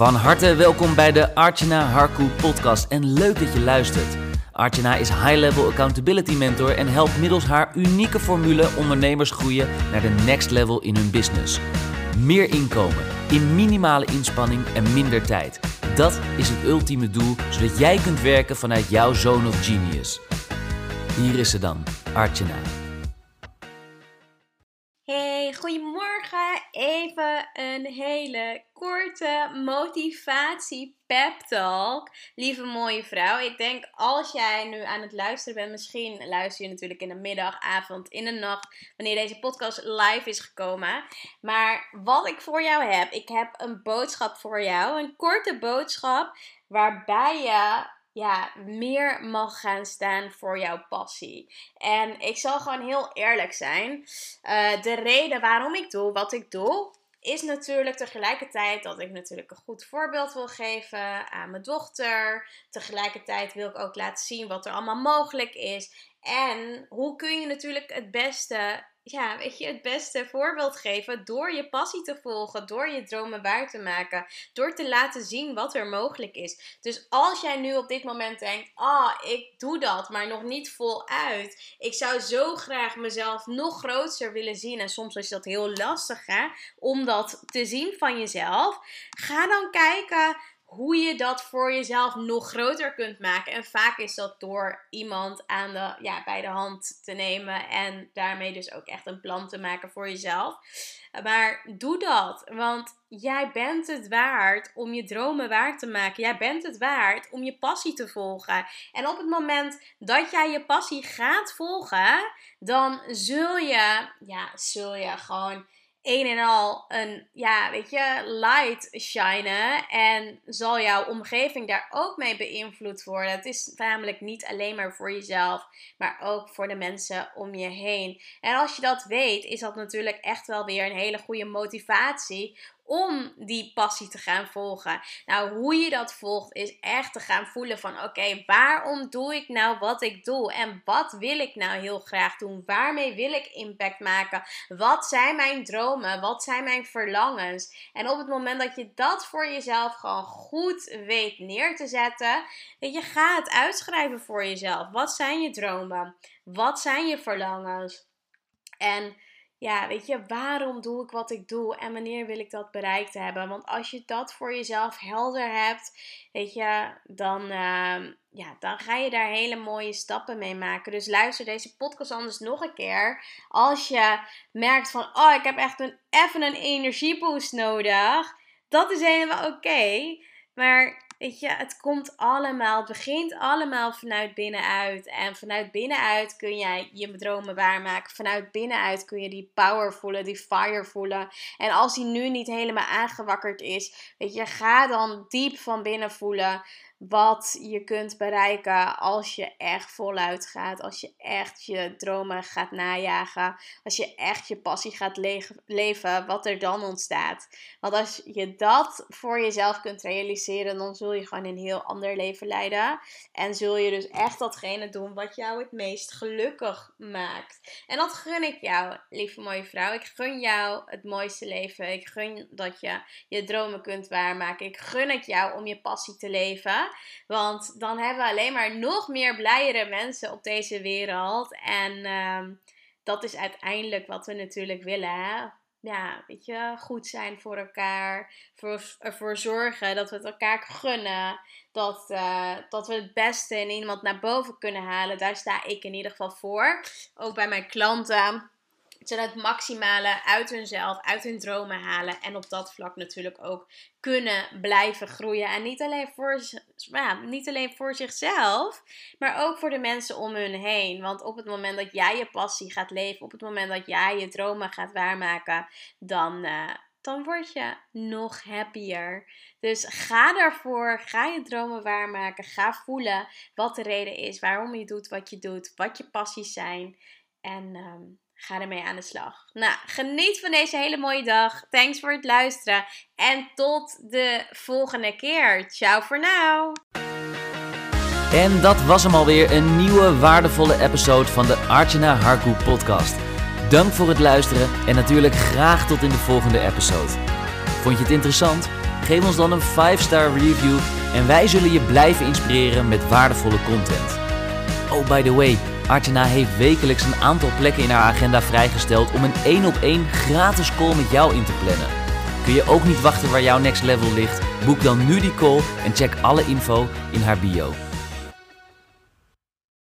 Van harte welkom bij de Archana Harku podcast en leuk dat je luistert. Archana is high-level accountability mentor en helpt middels haar unieke formule ondernemers groeien naar de next level in hun business. Meer inkomen, in minimale inspanning en minder tijd. Dat is het ultieme doel, zodat jij kunt werken vanuit jouw zone of genius. Hier is ze dan, Archana. Hey, goedemorgen. Even een hele korte motivatie pep talk. Lieve mooie vrouw, ik denk als jij nu aan het luisteren bent, misschien luister je natuurlijk in de middag, avond, in de nacht, wanneer deze podcast live is gekomen. Maar wat ik voor jou heb, ik heb een boodschap voor jou, een korte boodschap waarbij je ja, meer mag gaan staan voor jouw passie. En ik zal gewoon heel eerlijk zijn. Uh, de reden waarom ik doe wat ik doe, is natuurlijk tegelijkertijd dat ik natuurlijk een goed voorbeeld wil geven aan mijn dochter. Tegelijkertijd wil ik ook laten zien wat er allemaal mogelijk is. En hoe kun je natuurlijk het beste ja, weet je, het beste voorbeeld geven door je passie te volgen, door je dromen waar te maken, door te laten zien wat er mogelijk is. Dus als jij nu op dit moment denkt, ah, ik doe dat, maar nog niet voluit. Ik zou zo graag mezelf nog groter willen zien. En soms is dat heel lastig, hè, om dat te zien van jezelf. Ga dan kijken hoe je dat voor jezelf nog groter kunt maken. En vaak is dat door iemand aan de, ja, bij de hand te nemen en daarmee dus ook echt een plan te maken voor jezelf. Maar doe dat, want jij bent het waard om je dromen waar te maken. Jij bent het waard om je passie te volgen. En op het moment dat jij je passie gaat volgen, dan zul je, ja, zul je gewoon een en al een, ja, weet je, light shinen. En zal jouw omgeving daar ook mee beïnvloed worden. Het is namelijk niet alleen maar voor jezelf, maar ook voor de mensen om je heen. En als je dat weet, is dat natuurlijk echt wel weer een hele goede motivatie om die passie te gaan volgen. Nou, hoe je dat volgt is echt te gaan voelen van oké, waarom doe ik nou wat ik doe? En wat wil ik nou heel graag doen? Waarmee wil ik impact maken? Wat zijn mijn dromen? Wat zijn mijn verlangens? En op het moment dat je dat voor jezelf gewoon goed weet neer te zetten, dat je gaat uitschrijven voor jezelf. Wat zijn je dromen? Wat zijn je verlangens? En ja, weet je, waarom doe ik wat ik doe en wanneer wil ik dat bereikt hebben? Want als je dat voor jezelf helder hebt, weet je, dan, uh, ja, dan ga je daar hele mooie stappen mee maken. Dus luister deze podcast anders nog een keer. Als je merkt van, oh, ik heb echt een, even een energieboost nodig. Dat is helemaal oké. maar Weet je, het komt allemaal, het begint allemaal vanuit binnenuit. En vanuit binnenuit kun jij je dromen waarmaken. Vanuit binnenuit kun je die power voelen, die fire voelen. En als die nu niet helemaal aangewakkerd is, weet je, ga dan diep van binnen voelen wat je kunt bereiken als je echt voluit gaat. Als je echt je dromen gaat najagen. Als je echt je passie gaat leven, wat er dan ontstaat. Want als je dat voor jezelf kunt realiseren, dan zul je gewoon een heel ander leven leiden. En zul je dus echt datgene doen wat jou het meest gelukkig maakt. En dat gun ik jou, lieve mooie vrouw. Ik gun jou het mooiste leven. Ik gun dat je je dromen kunt waarmaken. Ik gun het jou om je passie te leven. Want dan hebben we alleen maar nog meer blijere mensen op deze wereld. En ehm, dat is uiteindelijk wat we natuurlijk willen. Ja, weet je, goed zijn voor elkaar. Voor, ervoor zorgen dat we het elkaar gunnen. Dat, uh, dat we het beste in iemand naar boven kunnen halen. Daar sta ik in ieder geval voor. Ook bij mijn klanten het maximale uit hunzelf, uit hun dromen halen. En op dat vlak natuurlijk ook kunnen blijven groeien. En niet alleen voor, ja, niet alleen voor zichzelf, maar ook voor de mensen om hun heen. Want op het moment dat jij je passie gaat leven, op het moment dat jij je dromen gaat waarmaken, dan. Uh, dan word je nog happier. Dus ga daarvoor, ga je dromen waarmaken, ga voelen wat de reden is, waarom je doet wat je doet, wat je passies zijn. En um, ga ermee aan de slag. Nou, geniet van deze hele mooie dag. Thanks voor het luisteren. En tot de volgende keer. Ciao voor nu. En dat was hem alweer, een nieuwe waardevolle episode van de Archana Harku podcast. Dank voor het luisteren en natuurlijk graag tot in de volgende episode. Vond je het interessant? Geef ons dan een 5-star review en wij zullen je blijven inspireren met waardevolle content. Oh, by the way, Artjana heeft wekelijks een aantal plekken in haar agenda vrijgesteld om een 1 op 1 gratis call met jou in te plannen. Kun je ook niet wachten waar jouw next level ligt? Boek dan nu die call en check alle info in haar bio.